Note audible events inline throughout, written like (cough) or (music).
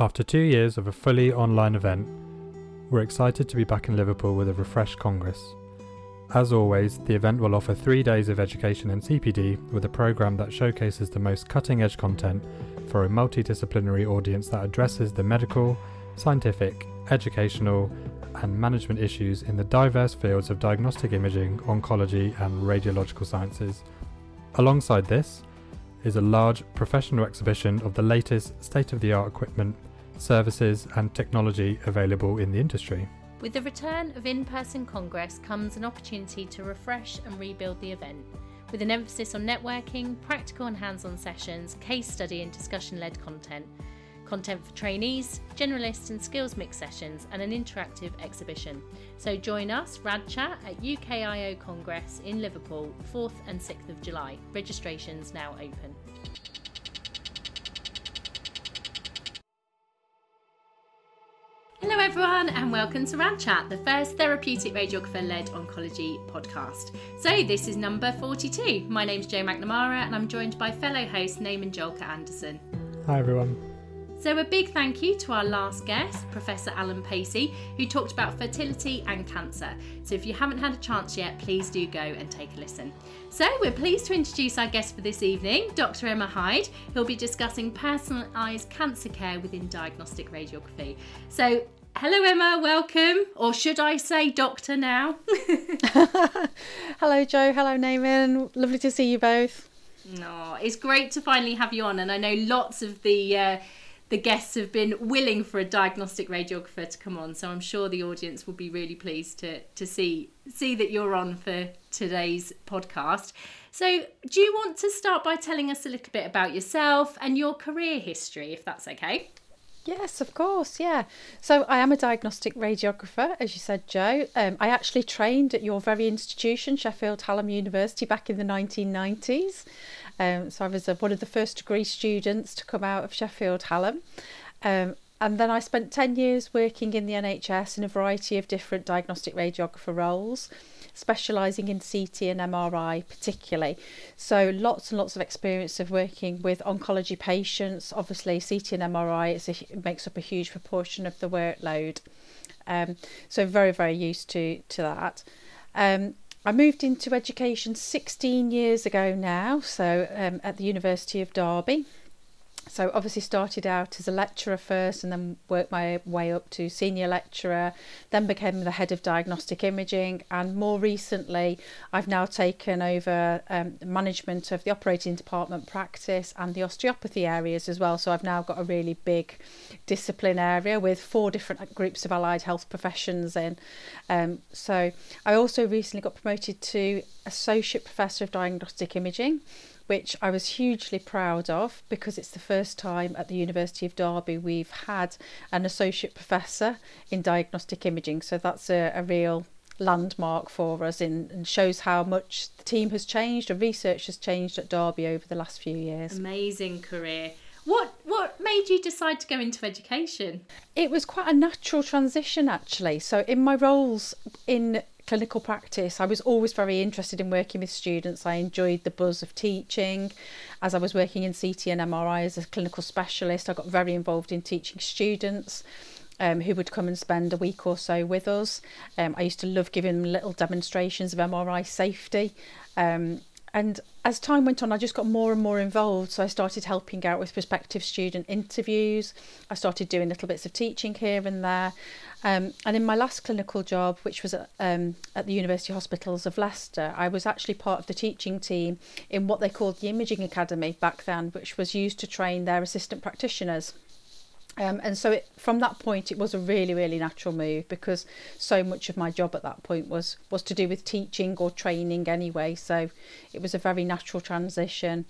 After two years of a fully online event, we're excited to be back in Liverpool with a refreshed Congress. As always, the event will offer three days of education and CPD with a programme that showcases the most cutting edge content for a multidisciplinary audience that addresses the medical, scientific, educational, and management issues in the diverse fields of diagnostic imaging, oncology, and radiological sciences. Alongside this is a large professional exhibition of the latest state of the art equipment, services, and technology available in the industry. With the return of in person Congress comes an opportunity to refresh and rebuild the event, with an emphasis on networking, practical and hands on sessions, case study, and discussion led content content for trainees, generalist and skills mix sessions, and an interactive exhibition. So join us, RadChat, at UKIO Congress in Liverpool, 4th and 6th of July. Registrations now open. Hello, everyone, and welcome to Rad Chat, the first therapeutic radiographer led oncology podcast. So, this is number 42. My name's Jo McNamara, and I'm joined by fellow host Naman Julka Anderson. Hi, everyone. So, a big thank you to our last guest, Professor Alan Pacey, who talked about fertility and cancer. So, if you haven't had a chance yet, please do go and take a listen. So, we're pleased to introduce our guest for this evening, Dr. Emma Hyde, who'll be discussing personalised cancer care within diagnostic radiography. So, Hello, Emma, welcome. Or should I say doctor now? (laughs) Hello, Jo. Hello, Naman. Lovely to see you both. No, it's great to finally have you on, and I know lots of the uh, the guests have been willing for a diagnostic radiographer to come on. So I'm sure the audience will be really pleased to to see see that you're on for today's podcast. So, do you want to start by telling us a little bit about yourself and your career history, if that's okay? Yes, of course. Yeah. So I am a diagnostic radiographer, as you said, Jo. Um, I actually trained at your very institution, Sheffield Hallam University, back in the 1990s. Um, so I was one of the first degree students to come out of Sheffield Hallam. Um, and then I spent 10 years working in the NHS in a variety of different diagnostic radiographer roles, specialising in CT and MRI particularly. So lots and lots of experience of working with oncology patients. Obviously, CT and MRI is a, makes up a huge proportion of the workload. Um, so very, very used to, to that. Um, I moved into education 16 years ago now, so um, at the University of Derby. So obviously started out as a lecturer first and then worked my way up to senior lecturer, then became the head of diagnostic imaging and more recently I've now taken over um, management of the operating department practice and the osteopathy areas as well. So I've now got a really big discipline area with four different groups of allied health professions in. Um, so I also recently got promoted to associate professor of diagnostic imaging which I was hugely proud of because it's the first time at the University of Derby we've had an associate professor in diagnostic imaging. So that's a, a real landmark for us in, and shows how much the team has changed and research has changed at Derby over the last few years. Amazing career. What what made you decide to go into education? It was quite a natural transition actually. So in my roles in clinical practice, I was always very interested in working with students. I enjoyed the buzz of teaching. As I was working in CT and MRI as a clinical specialist, I got very involved in teaching students. Um, who would come and spend a week or so with us. Um, I used to love giving them little demonstrations of MRI safety. Um, and as time went on, I just got more and more involved. So I started helping out with prospective student interviews. I started doing little bits of teaching here and there. Um, and in my last clinical job, which was at, um, at the University Hospitals of Leicester, I was actually part of the teaching team in what they called the Imaging Academy back then, which was used to train their assistant practitioners. Um, and so it, from that point, it was a really, really natural move because so much of my job at that point was was to do with teaching or training anyway. So it was a very natural transition.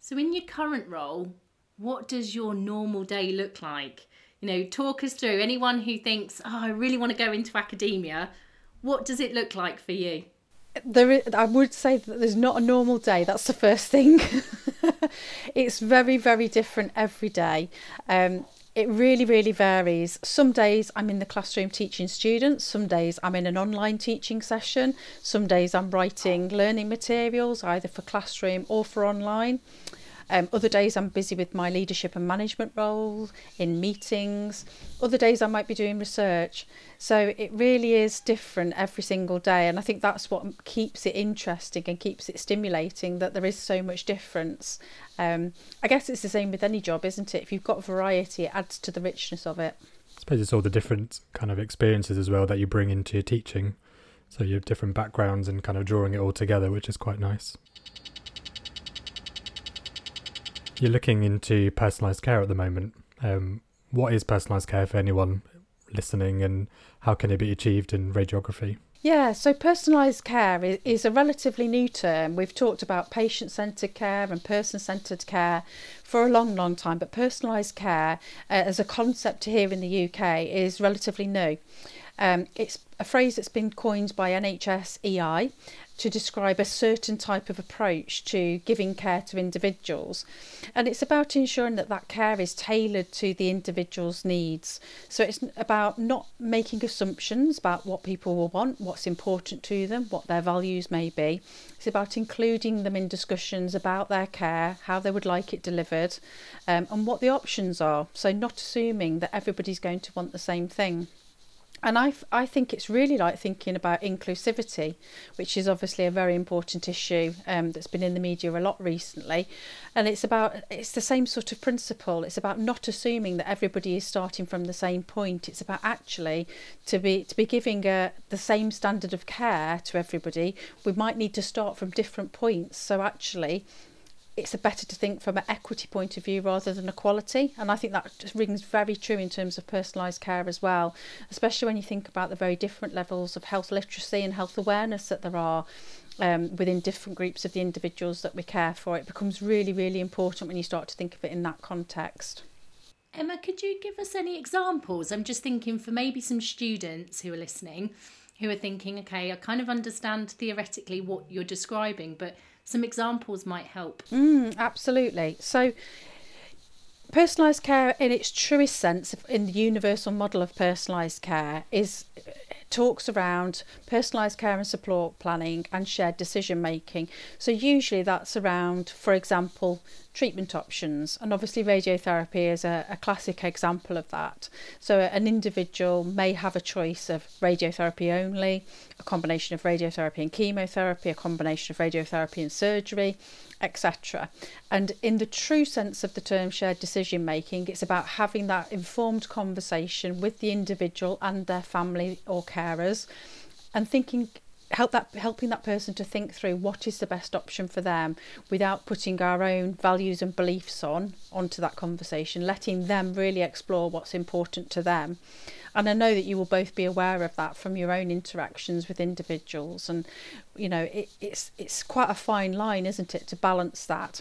So, in your current role, what does your normal day look like? you know talk us through anyone who thinks oh i really want to go into academia what does it look like for you there is, I would say that there's not a normal day. That's the first thing. (laughs) (laughs) it's very, very different every day. Um, it really, really varies. Some days I'm in the classroom teaching students, some days I'm in an online teaching session, some days I'm writing learning materials either for classroom or for online. Um, other days I'm busy with my leadership and management role in meetings. Other days I might be doing research. So it really is different every single day. And I think that's what keeps it interesting and keeps it stimulating that there is so much difference. Um, I guess it's the same with any job, isn't it? If you've got variety, it adds to the richness of it. I suppose it's all the different kind of experiences as well that you bring into your teaching. So you have different backgrounds and kind of drawing it all together, which is quite nice. You're looking into personalised care at the moment. Um, what is personalised care for anyone listening, and how can it be achieved in radiography? Yeah, so personalised care is, is a relatively new term. We've talked about patient centred care and person centred care for a long, long time, but personalised care uh, as a concept here in the UK is relatively new. Um, it's a phrase that's been coined by NHS EI to describe a certain type of approach to giving care to individuals. And it's about ensuring that that care is tailored to the individual's needs. So it's about not making assumptions about what people will want, what's important to them, what their values may be. It's about including them in discussions about their care, how they would like it delivered, um, and what the options are. So not assuming that everybody's going to want the same thing and I, I think it's really like thinking about inclusivity, which is obviously a very important issue um, that's been in the media a lot recently. And it's about it's the same sort of principle. It's about not assuming that everybody is starting from the same point. It's about actually to be to be giving a, the same standard of care to everybody. We might need to start from different points. So actually, it's better to think from an equity point of view rather than equality. And I think that just rings very true in terms of personalised care as well, especially when you think about the very different levels of health literacy and health awareness that there are. Um, within different groups of the individuals that we care for, it becomes really, really important when you start to think of it in that context. Emma, could you give us any examples? I'm just thinking for maybe some students who are listening who are thinking, okay, I kind of understand theoretically what you're describing, but some examples might help. Mm, absolutely. So, personalised care, in its truest sense, in the universal model of personalised care, is talks around personalised care and support planning and shared decision making. So usually that's around, for example, treatment options. And obviously, radiotherapy is a, a classic example of that. So, an individual may have a choice of radiotherapy only, a combination of radiotherapy and chemotherapy, a combination of radiotherapy and surgery, etc. And in the true sense of the term shared decision making, it's about having that informed conversation with the individual and their family or carers and thinking help that helping that person to think through what is the best option for them without putting our own values and beliefs on onto that conversation letting them really explore what's important to them. And I know that you will both be aware of that from your own interactions with individuals. And you know it, it's it's quite a fine line isn't it to balance that.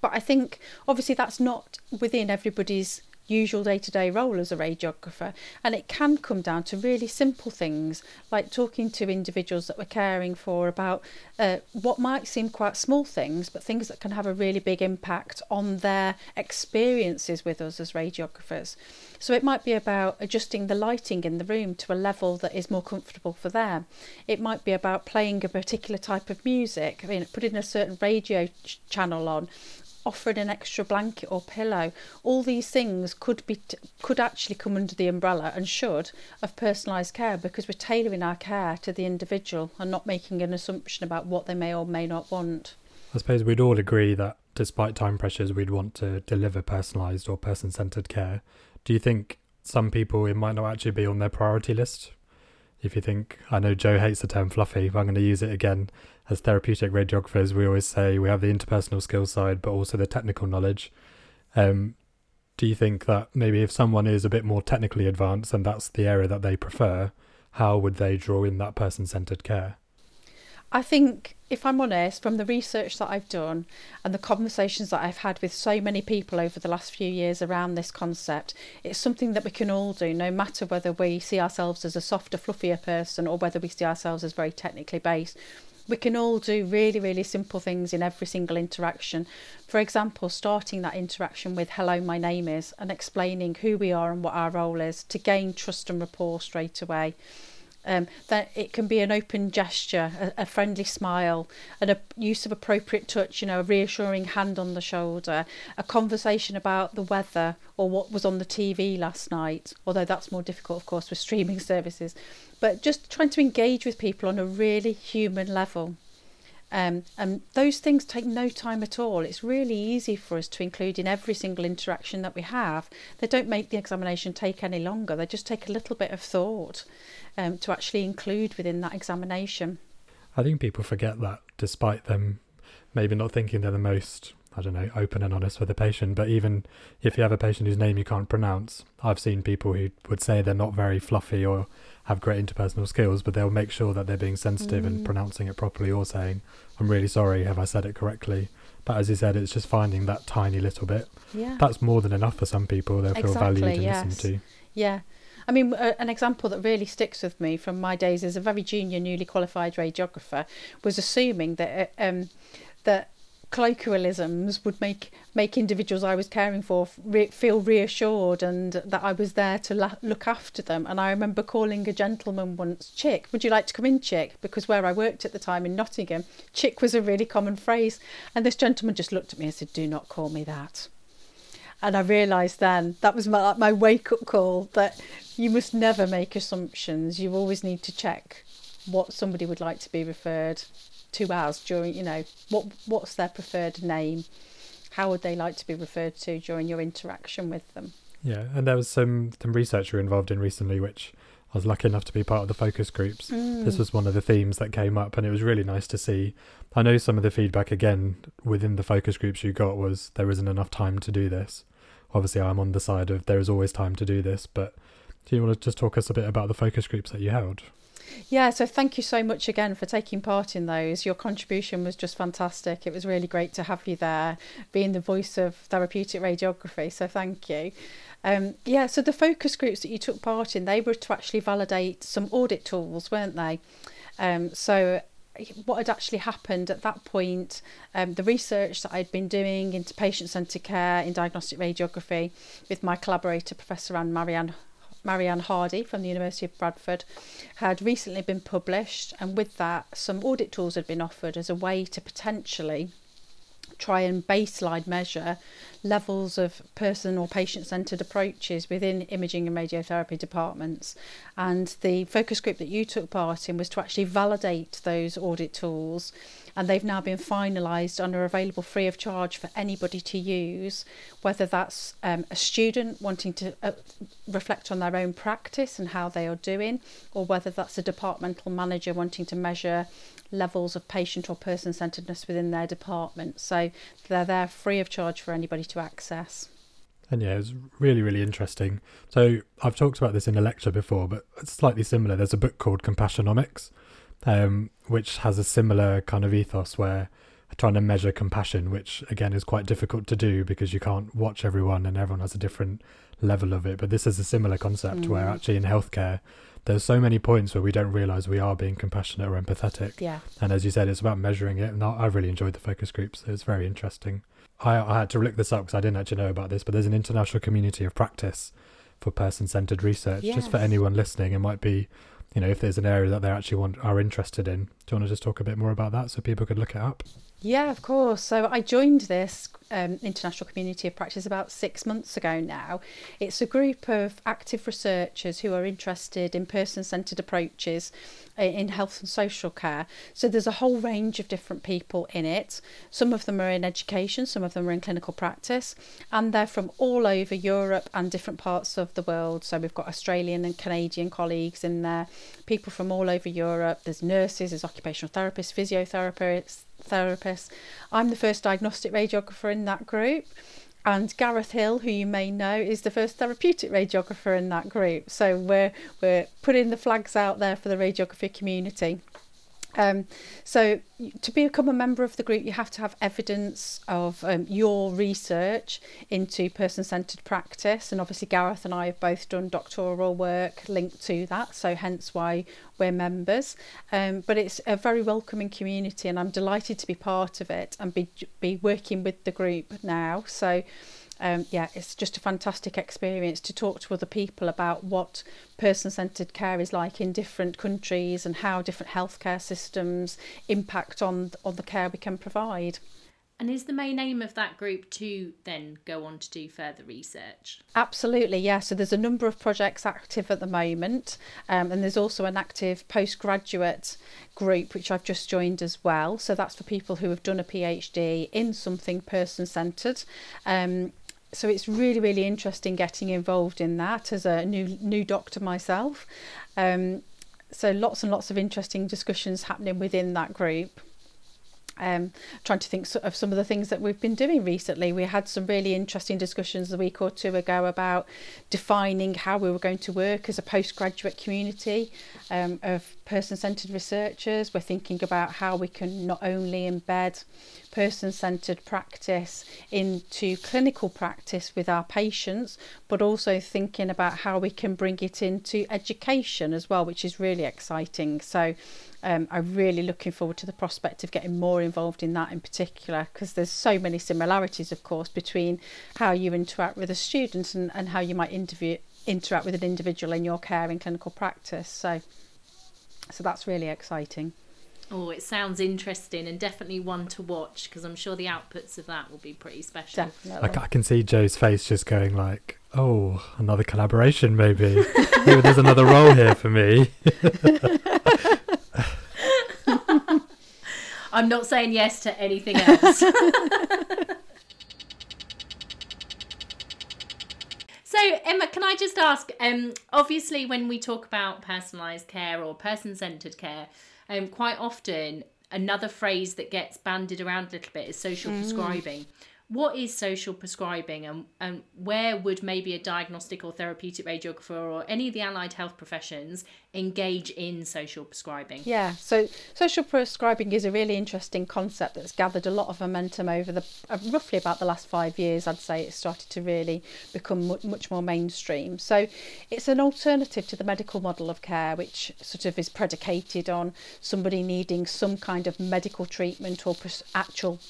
But I think obviously that's not within everybody's usual day to day role as a radiographer. And it can come down to really simple things like talking to individuals that we're caring for about uh, what might seem quite small things, but things that can have a really big impact on their experiences with us as radiographers. So it might be about adjusting the lighting in the room to a level that is more comfortable for them. It might be about playing a particular type of music, I mean, putting a certain radio ch- channel on offering an extra blanket or pillow. All these things could be could actually come under the umbrella and should of personalised care because we're tailoring our care to the individual and not making an assumption about what they may or may not want. I suppose we'd all agree that despite time pressures, we'd want to deliver personalised or person centred care. Do you think some people it might not actually be on their priority list? If you think, I know Jo hates the term fluffy, but I'm going to use it again as therapeutic radiographers, we always say we have the interpersonal skill side, but also the technical knowledge. Um, do you think that maybe if someone is a bit more technically advanced and that's the area that they prefer, how would they draw in that person centered care? I think, if I'm honest, from the research that I've done and the conversations that I've had with so many people over the last few years around this concept, it's something that we can all do, no matter whether we see ourselves as a softer, fluffier person or whether we see ourselves as very technically based we can all do really, really simple things in every single interaction. For example, starting that interaction with hello, my name is, and explaining who we are and what our role is to gain trust and rapport straight away. Um, that it can be an open gesture, a, a friendly smile, and a use of appropriate touch, you know, a reassuring hand on the shoulder, a conversation about the weather or what was on the TV last night, although that's more difficult, of course, with streaming (laughs) services. But just trying to engage with people on a really human level. Um, and those things take no time at all. It's really easy for us to include in every single interaction that we have. They don't make the examination take any longer, they just take a little bit of thought um, to actually include within that examination. I think people forget that despite them maybe not thinking they're the most, I don't know, open and honest with the patient. But even if you have a patient whose name you can't pronounce, I've seen people who would say they're not very fluffy or have great interpersonal skills, but they'll make sure that they're being sensitive mm. and pronouncing it properly or saying, I'm really sorry, have I said it correctly? But as you said, it's just finding that tiny little bit. Yeah. That's more than enough for some people. They'll feel exactly, valued and yes. listened to. Yeah. I mean, uh, an example that really sticks with me from my days as a very junior, newly qualified radiographer was assuming that uh, um, that colloquialisms would make make individuals I was caring for re- feel reassured and that I was there to la- look after them. And I remember calling a gentleman once, "Chick, would you like to come in, Chick?" Because where I worked at the time in Nottingham, "Chick" was a really common phrase. And this gentleman just looked at me and said, "Do not call me that." And I realised then that was my my wake up call that you must never make assumptions. You always need to check what somebody would like to be referred two hours during you know what what's their preferred name how would they like to be referred to during your interaction with them yeah and there was some some research we were involved in recently which I was lucky enough to be part of the focus groups. Mm. This was one of the themes that came up, and it was really nice to see. I know some of the feedback again within the focus groups you got was there isn't enough time to do this. Obviously, I'm on the side of there is always time to do this, but do you want to just talk us a bit about the focus groups that you held? Yeah, so thank you so much again for taking part in those. Your contribution was just fantastic. It was really great to have you there, being the voice of therapeutic radiography. So thank you. Um, yeah, so the focus groups that you took part in, they were to actually validate some audit tools, weren't they? Um, so what had actually happened at that point, um, the research that I'd been doing into patient centred care in diagnostic radiography with my collaborator, Professor Anne Maryann Maryann Hardy from the University of Bradford had recently been published, and with that, some audit tools had been offered as a way to potentially try and baseline measure levels of person or patient centred approaches within imaging and radiotherapy departments. And the focus group that you took part in was to actually validate those audit tools and they've now been finalised and are available free of charge for anybody to use, whether that's um, a student wanting to uh, reflect on their own practice and how they are doing, or whether that's a departmental manager wanting to measure levels of patient or person centeredness within their department. So they're there free of charge for anybody to access. And yeah, it was really, really interesting. So I've talked about this in a lecture before, but it's slightly similar. There's a book called Compassionomics, um, which has a similar kind of ethos where trying to measure compassion, which again is quite difficult to do because you can't watch everyone and everyone has a different level of it. But this is a similar concept mm. where actually in healthcare, there's so many points where we don't realize we are being compassionate or empathetic. Yeah. And as you said, it's about measuring it. And I really enjoyed the focus groups. It was very interesting. I, I had to look this up because I didn't actually know about this, but there's an international community of practice for person centered research. Yes. Just for anyone listening, it might be you know, if there's an area that they actually want are interested in. Do you want to just talk a bit more about that so people could look it up? Yeah, of course. So I joined this um, international community of practice about six months ago now. It's a group of active researchers who are interested in person centred approaches in health and social care. So there's a whole range of different people in it. Some of them are in education, some of them are in clinical practice, and they're from all over Europe and different parts of the world. So we've got Australian and Canadian colleagues in there, people from all over Europe. There's nurses, there's occupational therapists, physiotherapists, therapists. I'm the first diagnostic radiographer in that group. And Gareth Hill, who you may know, is the first therapeutic radiographer in that group. So we're we're putting the flags out there for the radiography community. Um, so to become a member of the group, you have to have evidence of um, your research into person-centered practice, and obviously Gareth and I have both done doctoral work linked to that, so hence why we're members. Um, but it's a very welcoming community, and I'm delighted to be part of it and be be working with the group now. So um, yeah, it's just a fantastic experience to talk to other people about what person centred care is like in different countries and how different healthcare systems impact on on the care we can provide. And is the main aim of that group to then go on to do further research? Absolutely, yeah. So there's a number of projects active at the moment, um, and there's also an active postgraduate group which I've just joined as well. So that's for people who have done a PhD in something person centred. Um, so it's really really interesting getting involved in that as a new new doctor myself. Um, so lots and lots of interesting discussions happening within that group um, trying to think of some of the things that we've been doing recently. We had some really interesting discussions a week or two ago about defining how we were going to work as a postgraduate community um, of person centred researchers. We're thinking about how we can not only embed person centred practice into clinical practice with our patients, but also thinking about how we can bring it into education as well, which is really exciting. So um, I'm really looking forward to the prospect of getting more involved in that in particular because there's so many similarities, of course, between how you interact with a student and, and how you might interview, interact with an individual in your care in clinical practice. So, so that's really exciting. Oh, it sounds interesting and definitely one to watch because I'm sure the outputs of that will be pretty special. Definitely. I, I can see Jo's face just going like, "Oh, another collaboration, maybe. (laughs) maybe there's another role here for me." (laughs) I'm not saying yes to anything else. (laughs) So, Emma, can I just ask? Um, obviously, when we talk about personalised care or person centred care, um, quite often another phrase that gets bandied around a little bit is social mm. prescribing what is social prescribing and, and where would maybe a diagnostic or therapeutic radiographer or any of the allied health professions engage in social prescribing? Yeah, so social prescribing is a really interesting concept that's gathered a lot of momentum over the uh, roughly about the last five years. I'd say it started to really become mu- much more mainstream. So it's an alternative to the medical model of care, which sort of is predicated on somebody needing some kind of medical treatment or pres- actual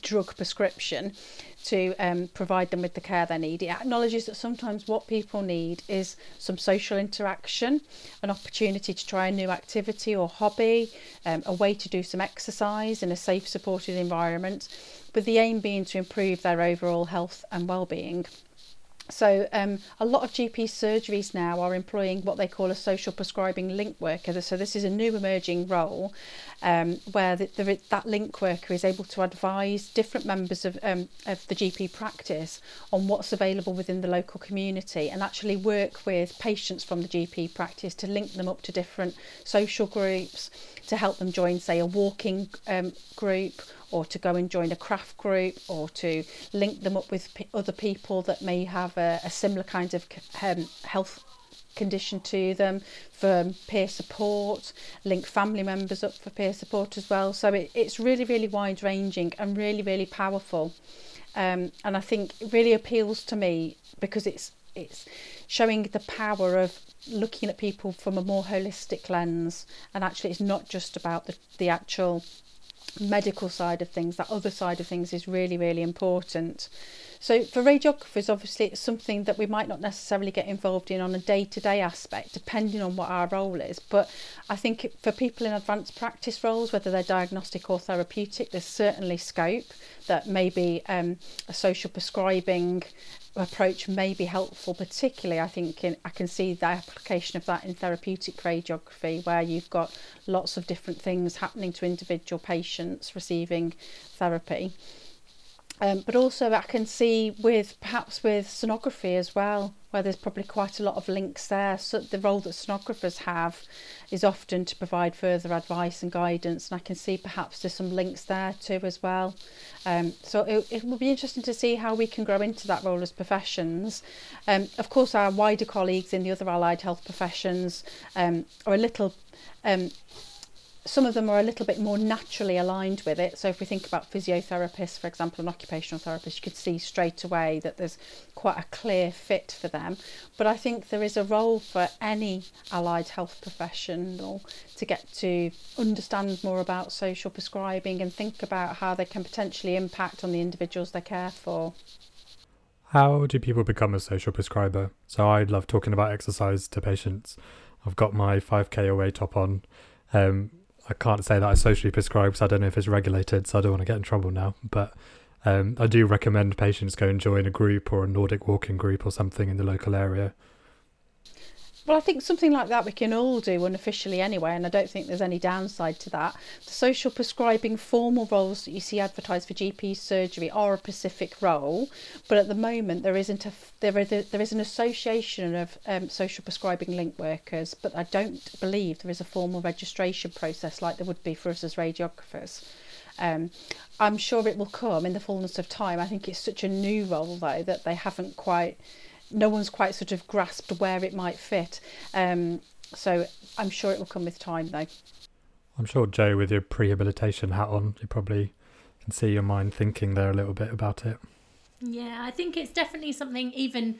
drug prescription to um, provide them with the care they need. It acknowledges that sometimes what people need is some social interaction, an opportunity to try a new activity or hobby, um, a way to do some exercise in a safe, supported environment, with the aim being to improve their overall health and well-being. So um, a lot of GP surgeries now are employing what they call a social prescribing link worker. So this is a new emerging role um, where the, the, that link worker is able to advise different members of, um, of the GP practice on what's available within the local community and actually work with patients from the GP practice to link them up to different social groups to help them join, say, a walking um, group or to go and join a craft group or to link them up with p- other people that may have a, a similar kind of um, health condition to them for peer support, link family members up for peer support as well. So it, it's really, really wide ranging and really, really powerful. Um, and I think it really appeals to me because it's it's showing the power of looking at people from a more holistic lens and actually it's not just about the, the actual medical side of things, that other side of things is really, really important. So for radiographers, obviously, it's something that we might not necessarily get involved in on a day-to-day aspect, depending on what our role is. But I think for people in advanced practice roles, whether they're diagnostic or therapeutic, there's certainly scope that maybe um, a social prescribing approach may be helpful, particularly I think in, I can see the application of that in therapeutic radiography where you've got lots of different things happening to individual patients receiving therapy. Um, but also I can see with perhaps with sonography as well, where there's probably quite a lot of links there. So the role that sonographers have is often to provide further advice and guidance, and I can see perhaps there's some links there too as well. Um, so it, it will be interesting to see how we can grow into that role as professions. Um, of course, our wider colleagues in the other allied health professions um, are a little um, some of them are a little bit more naturally aligned with it. So if we think about physiotherapists, for example, and occupational therapists, you could see straight away that there's quite a clear fit for them. But I think there is a role for any allied health professional to get to understand more about social prescribing and think about how they can potentially impact on the individuals they care for. How do people become a social prescriber? So I love talking about exercise to patients. I've got my 5k away top on. Um, I can't say that I socially prescribe because I don't know if it's regulated, so I don't want to get in trouble now. But um, I do recommend patients go and join a group or a Nordic walking group or something in the local area well, I think something like that we can all do unofficially anyway, and I don't think there's any downside to that. The social prescribing formal roles that you see advertised for GP surgery are a specific role, but at the moment there isn't a there is there is an association of um, social prescribing link workers, but I don't believe there is a formal registration process like there would be for us as radiographers. Um, I'm sure it will come in the fullness of time. I think it's such a new role though that they haven't quite no one's quite sort of grasped where it might fit. Um, so I'm sure it will come with time, though. I'm sure, Jo, with your prehabilitation hat on, you probably can see your mind thinking there a little bit about it. Yeah, I think it's definitely something, even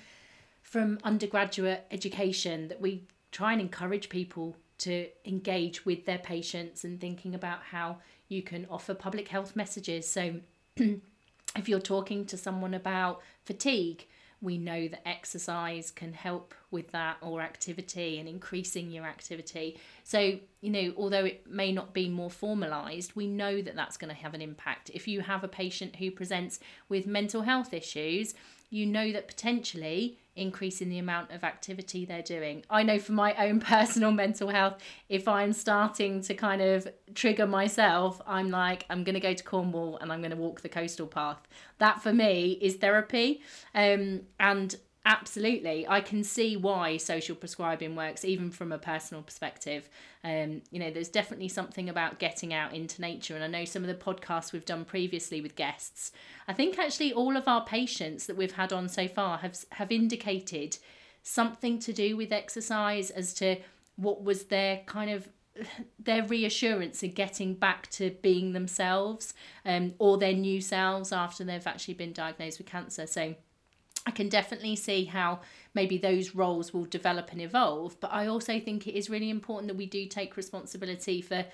from undergraduate education, that we try and encourage people to engage with their patients and thinking about how you can offer public health messages. So, (clears throat) if you're talking to someone about fatigue, we know that exercise can help with that or activity and increasing your activity. So, you know, although it may not be more formalized, we know that that's going to have an impact. If you have a patient who presents with mental health issues, you know that potentially increasing the amount of activity they're doing. I know for my own (laughs) personal mental health, if I'm starting to kind of trigger myself, I'm like, I'm going to go to Cornwall and I'm going to walk the coastal path. That for me is therapy. Um, and absolutely. I can see why social prescribing works even from a personal perspective. Um, you know there's definitely something about getting out into nature and i know some of the podcasts we've done previously with guests. I think actually all of our patients that we've had on so far have have indicated something to do with exercise as to what was their kind of (sighs) their reassurance in getting back to being themselves um, or their new selves after they've actually been diagnosed with cancer. So I can definitely see how maybe those roles will develop and evolve. But I also think it is really important that we do take responsibility for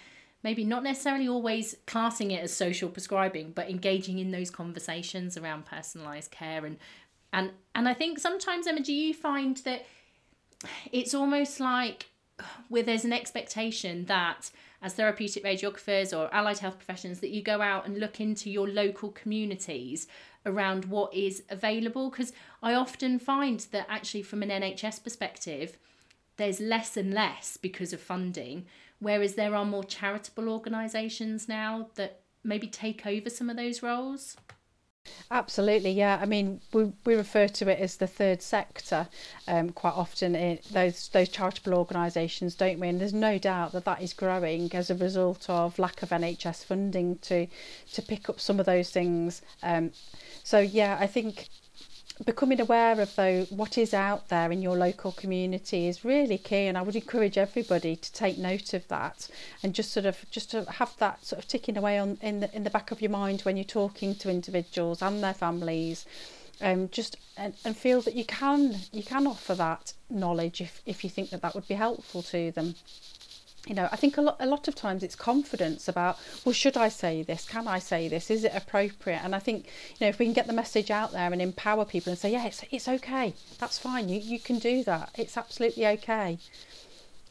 maybe not necessarily always classing it as social prescribing, but engaging in those conversations around personalised care and and and I think sometimes Emma, do you find that it's almost like where there's an expectation that as therapeutic radiographers or allied health professionals that you go out and look into your local communities around what is available because I often find that actually from an NHS perspective there's less and less because of funding whereas there are more charitable organisations now that maybe take over some of those roles. Absolutely, yeah. I mean, we, we refer to it as the third sector um, quite often. In those those charitable organisations, don't we? And there's no doubt that that is growing as a result of lack of NHS funding to to pick up some of those things. Um, so yeah, I think becoming aware of though what is out there in your local community is really key and I would encourage everybody to take note of that and just sort of just to have that sort of ticking away on in the in the back of your mind when you're talking to individuals and their families um just and, and feel that you can you can offer that knowledge if if you think that that would be helpful to them you know, I think a lot, a lot of times it's confidence about, well, should I say this? Can I say this? Is it appropriate? And I think, you know, if we can get the message out there and empower people and say, yeah, it's, it's okay. That's fine. You, you can do that. It's absolutely okay.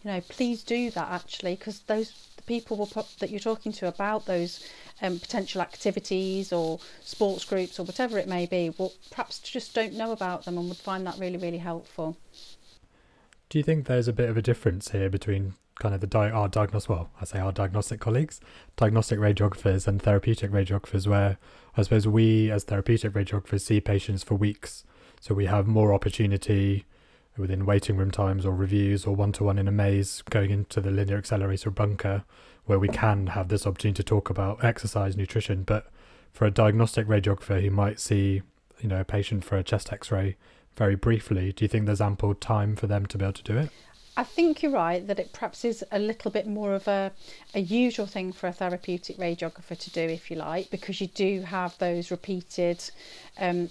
You know, please do that actually, because those the people will put, that you're talking to about those um, potential activities or sports groups or whatever it may be, will perhaps just don't know about them and would find that really, really helpful. Do you think there's a bit of a difference here between kind of the di- our diagnostic well I say our diagnostic colleagues diagnostic radiographers and therapeutic radiographers where I suppose we as therapeutic radiographers see patients for weeks. So we have more opportunity within waiting room times or reviews or one-to-one in a maze going into the linear accelerator bunker where we can have this opportunity to talk about exercise nutrition. But for a diagnostic radiographer who might see you know a patient for a chest x-ray very briefly do you think there's ample time for them to be able to do it I think you're right that it perhaps is a little bit more of a, a usual thing for a therapeutic radiographer to do, if you like, because you do have those repeated um,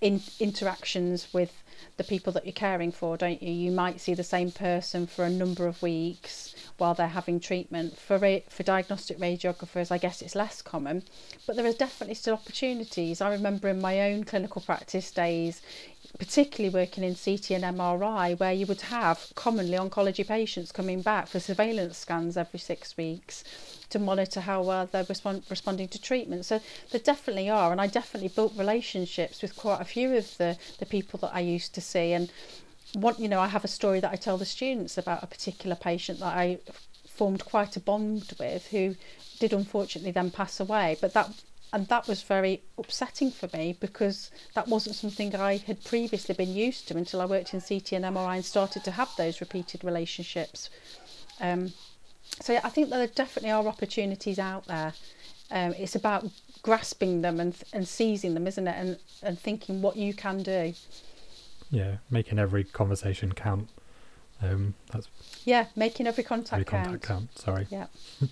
in, interactions with the people that you're caring for, don't you? You might see the same person for a number of weeks while they're having treatment. For for diagnostic radiographers, I guess it's less common, but there are definitely still opportunities. I remember in my own clinical practice days, particularly working in CT and MRI, where you would have commonly oncology patients coming back for surveillance scans every six weeks to monitor how well they're respond, responding to treatment. So there definitely are, and I definitely built relationships with quite a few of the, the people that I used to see. And what you know, I have a story that I tell the students about a particular patient that I formed quite a bond with, who did unfortunately then pass away. But that and that was very upsetting for me because that wasn't something I had previously been used to until I worked in CT and MRI and started to have those repeated relationships. Um, so I think there definitely are opportunities out there. Um, it's about grasping them and and seizing them, isn't it? And and thinking what you can do. Yeah, making every conversation count. Um, that's yeah, making every contact every count. contact count. Sorry. Yeah. (laughs)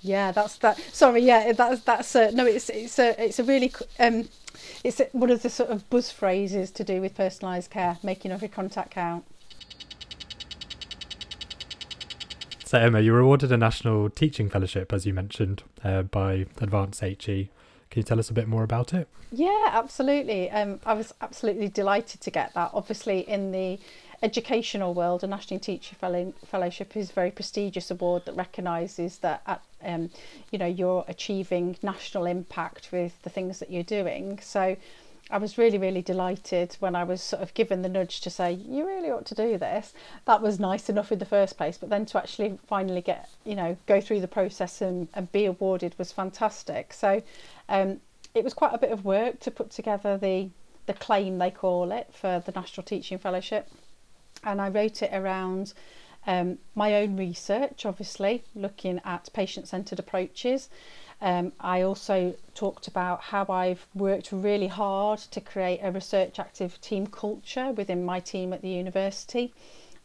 yeah, that's that. Sorry, yeah, that's that's uh, no, it's it's a it's a really um, it's one of the sort of buzz phrases to do with personalised care, making every contact count. So, Emma, you were awarded a National Teaching Fellowship, as you mentioned, uh, by Advance HE. Can you tell us a bit more about it? Yeah, absolutely. Um, I was absolutely delighted to get that. Obviously, in the educational world, a National Teacher Fellowship is a very prestigious award that recognises that at, um, you know you're achieving national impact with the things that you're doing. So I was really, really delighted when I was sort of given the nudge to say, you really ought to do this. That was nice enough in the first place, but then to actually finally get, you know, go through the process and, and be awarded was fantastic. So um, it was quite a bit of work to put together the, the claim, they call it, for the National Teaching Fellowship. And I wrote it around um, my own research, obviously, looking at patient centred approaches. Um, I also talked about how I've worked really hard to create a research active team culture within my team at the university.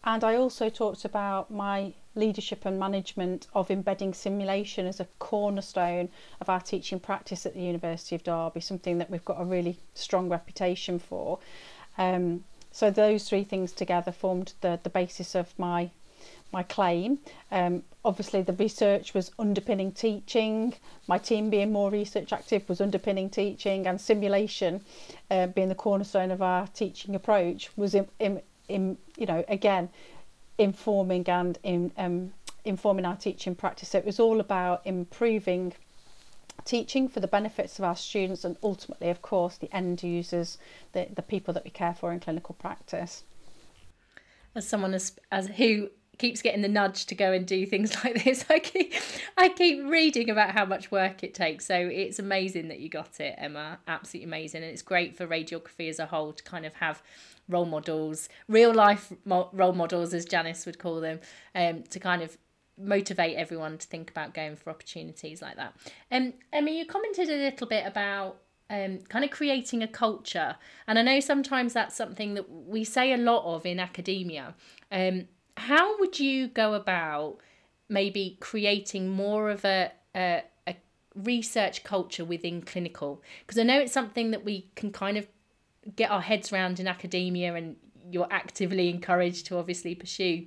And I also talked about my leadership and management of embedding simulation as a cornerstone of our teaching practice at the University of Derby, something that we've got a really strong reputation for. Um, so those three things together formed the, the basis of my my claim. Um, obviously, the research was underpinning teaching. My team being more research active was underpinning teaching, and simulation uh, being the cornerstone of our teaching approach was in, in, in you know again informing and in um, informing our teaching practice. So it was all about improving teaching for the benefits of our students and ultimately, of course, the end users, the, the people that we care for in clinical practice. As someone as, as who keeps getting the nudge to go and do things (laughs) like this. I keep I keep reading about how much work it takes. So it's amazing that you got it, Emma. Absolutely amazing, and it's great for radiography as a whole to kind of have role models, real life role models, as Janice would call them, um, to kind of motivate everyone to think about going for opportunities like that. Um, Emma, you commented a little bit about um, kind of creating a culture. And I know sometimes that's something that we say a lot of in academia. Um, how would you go about maybe creating more of a, a, a research culture within clinical? Because I know it's something that we can kind of get our heads around in academia, and you're actively encouraged to obviously pursue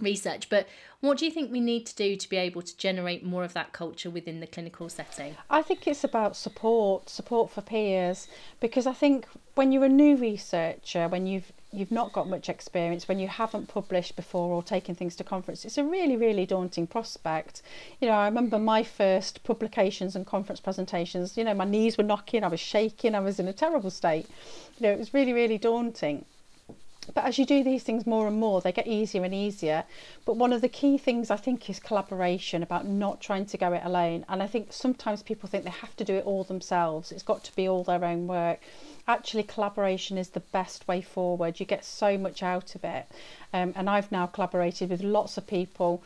research. But what do you think we need to do to be able to generate more of that culture within the clinical setting? I think it's about support, support for peers, because I think when you're a new researcher, when you've you've not got much experience, when you haven't published before or taken things to conference, it's a really, really daunting prospect. You know, I remember my first publications and conference presentations, you know, my knees were knocking, I was shaking, I was in a terrible state. You know, it was really, really daunting. But as you do these things more and more, they get easier and easier. But one of the key things I think is collaboration, about not trying to go it alone. And I think sometimes people think they have to do it all themselves, it's got to be all their own work. Actually, collaboration is the best way forward. You get so much out of it. Um, and I've now collaborated with lots of people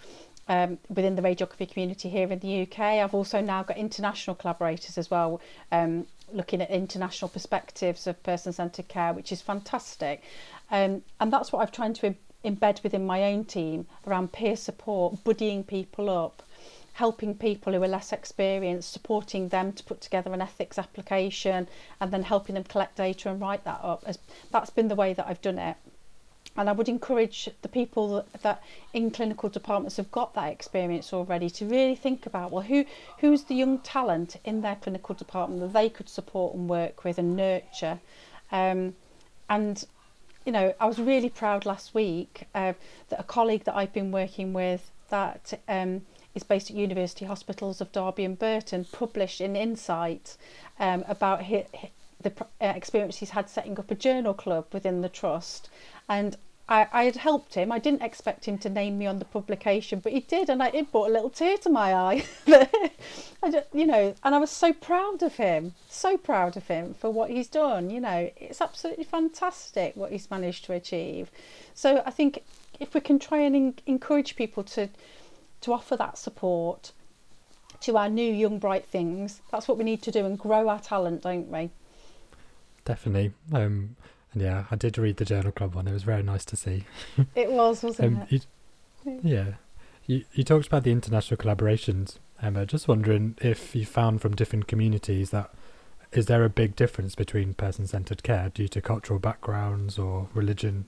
um, within the radiography community here in the UK. I've also now got international collaborators as well, um, looking at international perspectives of person centred care, which is fantastic. Um, and that's what I've tried to embed within my own team around peer support, buddying people up. helping people who are less experienced, supporting them to put together an ethics application, and then helping them collect data and write that up. As that's been the way that I've done it. And I would encourage the people that, in clinical departments have got that experience already to really think about well, who who's the young talent in their clinical department that they could support and work with and nurture. Um, and you know, I was really proud last week uh, that a colleague that I've been working with that um, is based at University Hospitals of Derby and Burton published in Insight um, about his, the uh, experience he's had setting up a journal club within the trust. And I, I had helped him. I didn't expect him to name me on the publication, but he did, and I, it brought a little tear to my eye. (laughs) I just, you know, and I was so proud of him, so proud of him for what he's done. You know, it's absolutely fantastic what he's managed to achieve. So I think if we can try and in, encourage people to to offer that support to our new young bright things, that's what we need to do and grow our talent, don't we? Definitely. Um, yeah, I did read the Journal Club one. It was very nice to see. (laughs) it was, wasn't um, it? You, yeah. You, you talked about the international collaborations, Emma. Just wondering if you found from different communities that is there a big difference between person centered care due to cultural backgrounds or religion?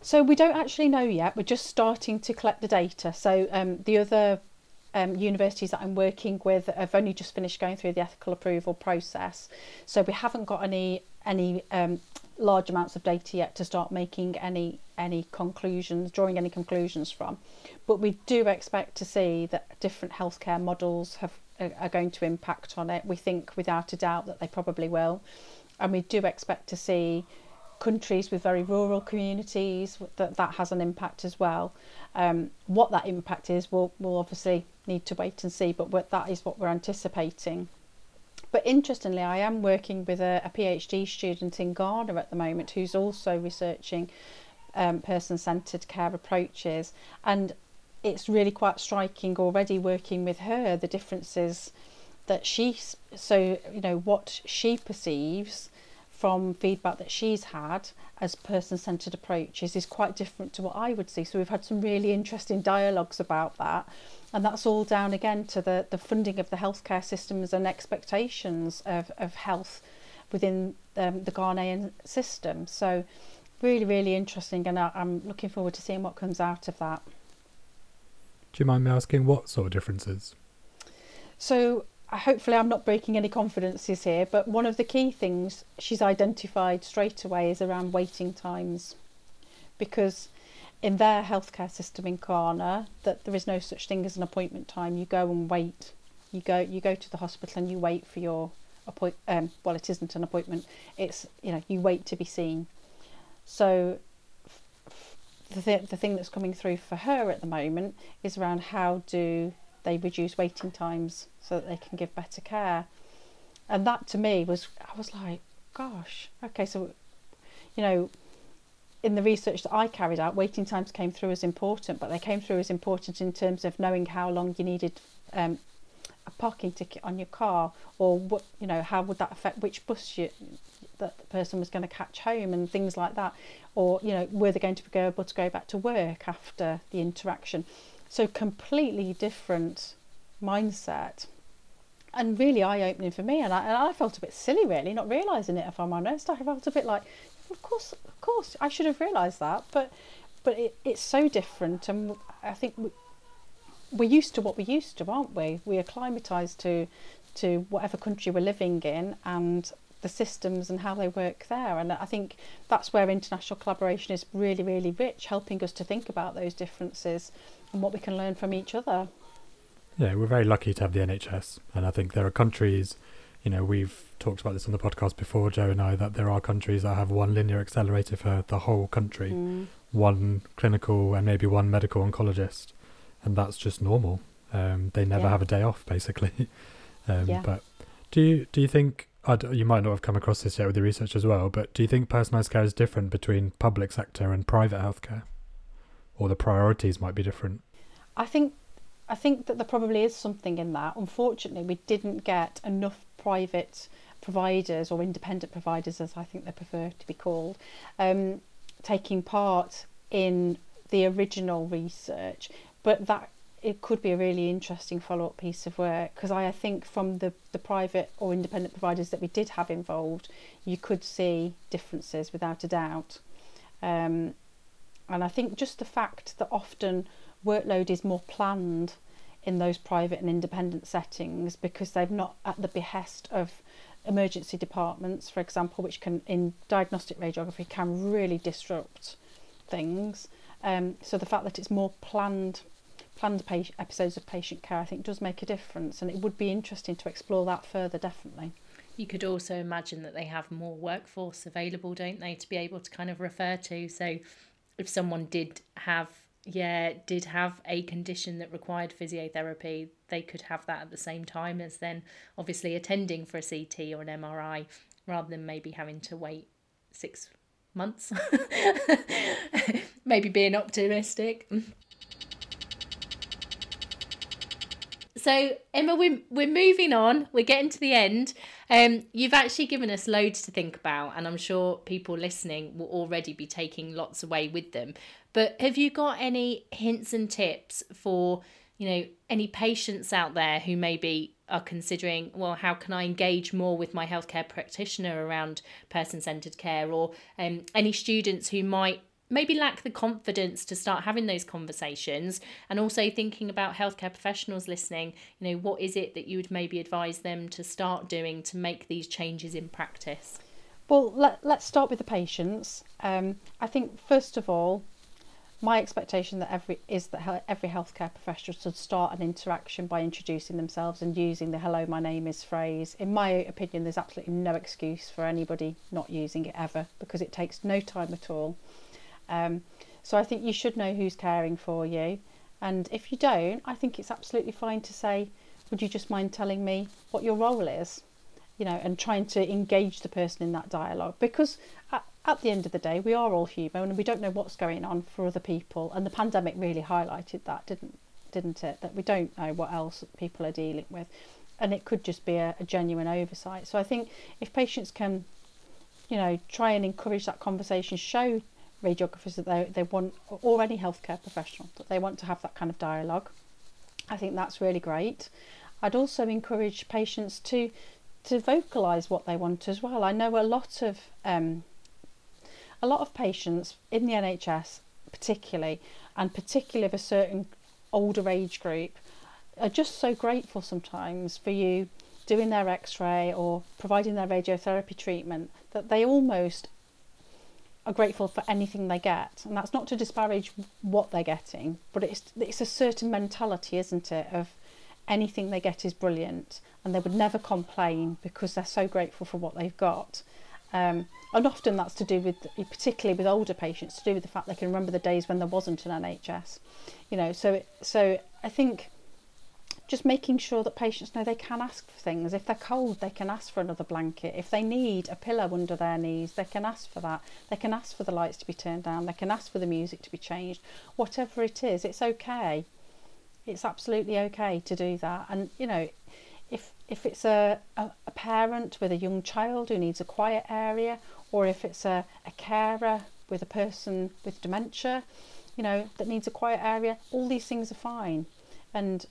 So we don't actually know yet. We're just starting to collect the data. So um, the other um, universities that I'm working with have only just finished going through the ethical approval process, so we haven't got any any um, large amounts of data yet to start making any any conclusions, drawing any conclusions from. But we do expect to see that different healthcare models have are going to impact on it. We think without a doubt that they probably will, and we do expect to see countries with very rural communities that that has an impact as well. Um, what that impact is, we'll we'll obviously need to wait and see. But that is what we're anticipating. But interestingly, I am working with a, a PhD student in Ghana at the moment who's also researching um, person centered care approaches. And it's really quite striking already working with her the differences that she, so, you know, what she perceives from feedback that she's had as person centered approaches is quite different to what I would see. So we've had some really interesting dialogues about that. And that's all down again to the, the funding of the healthcare systems and expectations of, of health within um, the Ghanaian system. So, really, really interesting, and I, I'm looking forward to seeing what comes out of that. Do you mind me asking what sort of differences? So, hopefully, I'm not breaking any confidences here, but one of the key things she's identified straight away is around waiting times because in their healthcare system in Ghana that there is no such thing as an appointment time. You go and wait. You go you go to the hospital and you wait for your appoint. Um, well, it isn't an appointment. It's you know you wait to be seen. So the th- the thing that's coming through for her at the moment is around how do they reduce waiting times so that they can give better care. And that to me was I was like, gosh, okay, so you know in the research that I carried out, waiting times came through as important, but they came through as important in terms of knowing how long you needed um, a parking ticket on your car, or what you know, how would that affect which bus you, that the person was going to catch home, and things like that, or you know, were they going to be able to go back to work after the interaction? So completely different mindset, and really eye opening for me. And I, and I felt a bit silly, really, not realising it. If I'm honest, I felt a bit like, of course, of course, I should have realised that, but but it, it's so different, and I think we, we're used to what we're used to, aren't we? We are acclimatised to to whatever country we're living in and the systems and how they work there. And I think that's where international collaboration is really, really rich, helping us to think about those differences and what we can learn from each other. Yeah, we're very lucky to have the NHS, and I think there are countries you know, we've talked about this on the podcast before, Jo and I, that there are countries that have one linear accelerator for the whole country, mm. one clinical and maybe one medical oncologist, and that's just normal. Um, they never yeah. have a day off, basically. (laughs) um, yeah. But do you do you think you might not have come across this yet with the research as well? But do you think personalised care is different between public sector and private healthcare, or the priorities might be different? I think I think that there probably is something in that. Unfortunately, we didn't get enough private providers or independent providers, as I think they prefer to be called, um, taking part in the original research. But that it could be a really interesting follow up piece of work because I, think from the, the private or independent providers that we did have involved, you could see differences without a doubt. Um, and I think just the fact that often workload is more planned in those private and independent settings because they've not at the behest of emergency departments, for example, which can in diagnostic radiography can really disrupt things. Um, so the fact that it's more planned planned patient, episodes of patient care, I think, does make a difference, and it would be interesting to explore that further. Definitely. You could also imagine that they have more workforce available, don't they, to be able to kind of refer to. So, if someone did have yeah did have a condition that required physiotherapy they could have that at the same time as then obviously attending for a ct or an mri rather than maybe having to wait six months (laughs) maybe being optimistic so Emma, we're we're moving on. We're getting to the end. Um, you've actually given us loads to think about, and I'm sure people listening will already be taking lots away with them. But have you got any hints and tips for you know any patients out there who maybe are considering, well, how can I engage more with my healthcare practitioner around person centered care, or um, any students who might maybe lack the confidence to start having those conversations and also thinking about healthcare professionals listening you know what is it that you would maybe advise them to start doing to make these changes in practice? Well let, let's start with the patients. Um, i think first of all my expectation that every is that every healthcare professional should start an interaction by introducing themselves and using the hello my name is phrase. In my opinion there's absolutely no excuse for anybody not using it ever because it takes no time at all um, so I think you should know who's caring for you. And if you don't, I think it's absolutely fine to say, would you just mind telling me what your role is? You know, and trying to engage the person in that dialogue because at, at the end of the day, we are all human and we don't know what's going on for other people. And the pandemic really highlighted that, didn't didn't it? That we don't know what else people are dealing with, and it could just be a, a genuine oversight. So I think if patients can, you know, try and encourage that conversation, show radiographers that they, they want, or any healthcare professional, that they want to have that kind of dialogue. I think that's really great. I'd also encourage patients to to vocalize what they want as well. I know a lot of um, a lot of patients in the NHS, particularly, and particularly of a certain older age group, are just so grateful sometimes for you doing their X-ray or providing their radiotherapy treatment that they almost are grateful for anything they get, and that's not to disparage what they're getting, but it's it's a certain mentality, isn't it, of anything they get is brilliant, and they would never complain because they're so grateful for what they've got. Um, and often that's to do with, particularly with older patients, to do with the fact they can remember the days when there wasn't an NHS, you know. So so I think just making sure that patients know they can ask for things. If they're cold, they can ask for another blanket. If they need a pillow under their knees, they can ask for that. They can ask for the lights to be turned down. They can ask for the music to be changed. Whatever it is, it's okay. It's absolutely okay to do that. And, you know, if if it's a, a, a parent with a young child who needs a quiet area, or if it's a, a carer with a person with dementia, you know, that needs a quiet area, all these things are fine. And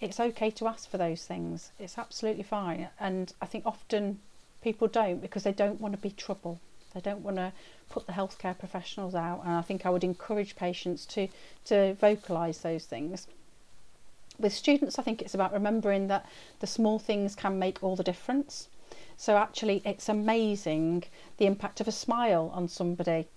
it's okay to ask for those things. It's absolutely fine. And I think often people don't because they don't want to be trouble. They don't want to put the healthcare professionals out. And I think I would encourage patients to, to vocalise those things. With students, I think it's about remembering that the small things can make all the difference. So actually, it's amazing the impact of a smile on somebody.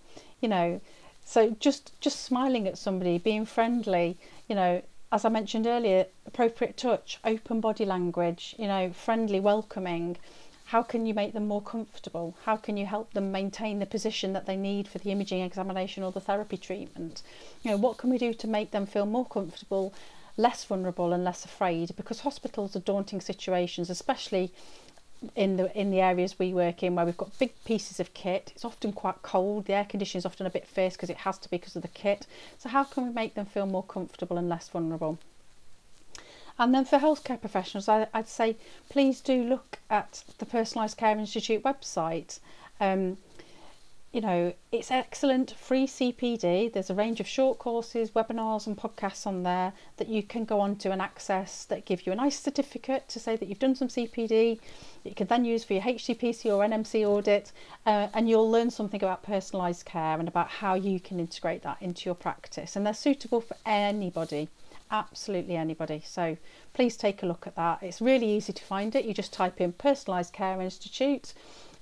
You know, so just just smiling at somebody, being friendly, you know, as I mentioned earlier, appropriate touch, open body language, you know, friendly, welcoming. How can you make them more comfortable? How can you help them maintain the position that they need for the imaging examination or the therapy treatment? You know, what can we do to make them feel more comfortable, less vulnerable, and less afraid? Because hospitals are daunting situations, especially in the in the areas we work in where we've got big pieces of kit it's often quite cold. The air conditioning is often a bit fierce because it has to be because of the kit. So how can we make them feel more comfortable and less vulnerable? And then for healthcare professionals I, would say please do look at the personalised care institute website. Um, you know, it's excellent free CPD. There's a range of short courses, webinars, and podcasts on there that you can go on to and access that give you a nice certificate to say that you've done some CPD that you can then use for your HCPC or NMC audit, uh, and you'll learn something about personalised care and about how you can integrate that into your practice. And they're suitable for anybody, absolutely anybody. So please take a look at that. It's really easy to find it. You just type in Personalised Care Institute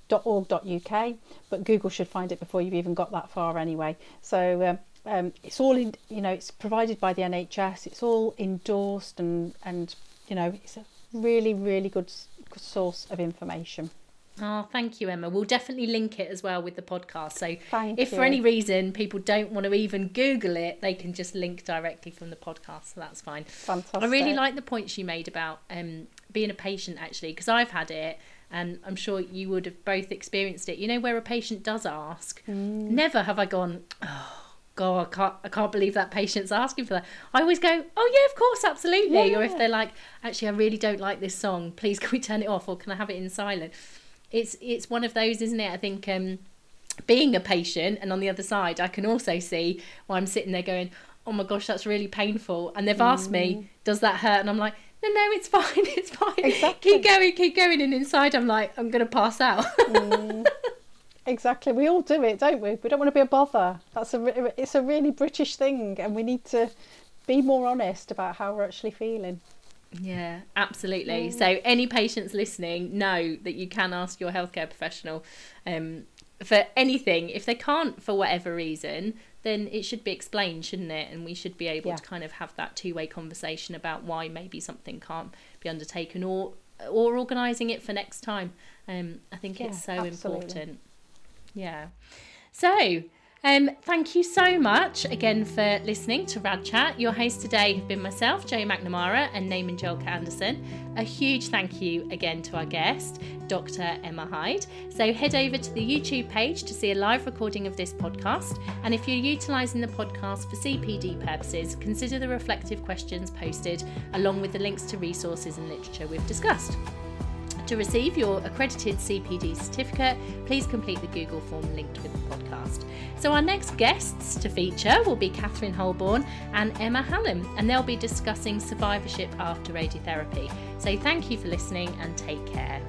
.org.uk, but Google should find it before you've even got that far anyway. So um, um, it's all in, you know, it's provided by the NHS. It's all endorsed and and you know, it's a really really good, good source of information. Oh, thank you, Emma. We'll definitely link it as well with the podcast. So, Thank if you. for any reason people don't want to even Google it, they can just link directly from the podcast. So that's fine. Fantastic. I really like the points you made about um, being a patient, actually, because I've had it, and I'm sure you would have both experienced it. You know, where a patient does ask, Mm. never have I gone, oh, God, I can't, I can't believe that patient's asking for that. I always go, oh, yeah, of course, absolutely. Or if they're like, actually, I really don't like this song, please (laughs) can we turn it off or can I have it in silent? It's, it's one of those, isn't it? I think. Um, being a patient and on the other side i can also see why i'm sitting there going oh my gosh that's really painful and they've asked me does that hurt and i'm like no no it's fine (laughs) it's fine Exactly. keep going keep going and inside i'm like i'm gonna pass out Exactly. We all do it, don't we? We don't want to be a bother. That's a it's a really British thing, and we need to be more honest about how we're actually feeling. yeah absolutely so any patients listening know that you can ask your healthcare professional um, for anything if they can't for whatever reason then it should be explained shouldn't it and we should be able Yeah. to kind of have that two-way conversation about why maybe something can't be undertaken or or organizing it for next time um i think Yeah, it's so absolutely. important yeah so um, thank you so much again for listening to Rad Chat. Your hosts today have been myself, Jo McNamara, and Naman Julka Anderson. A huge thank you again to our guest, Dr. Emma Hyde. So head over to the YouTube page to see a live recording of this podcast. And if you're utilising the podcast for CPD purposes, consider the reflective questions posted along with the links to resources and literature we've discussed. To receive your accredited CPD certificate, please complete the Google form linked with the podcast. So, our next guests to feature will be Catherine Holborn and Emma Hallam, and they'll be discussing survivorship after radiotherapy. So, thank you for listening and take care.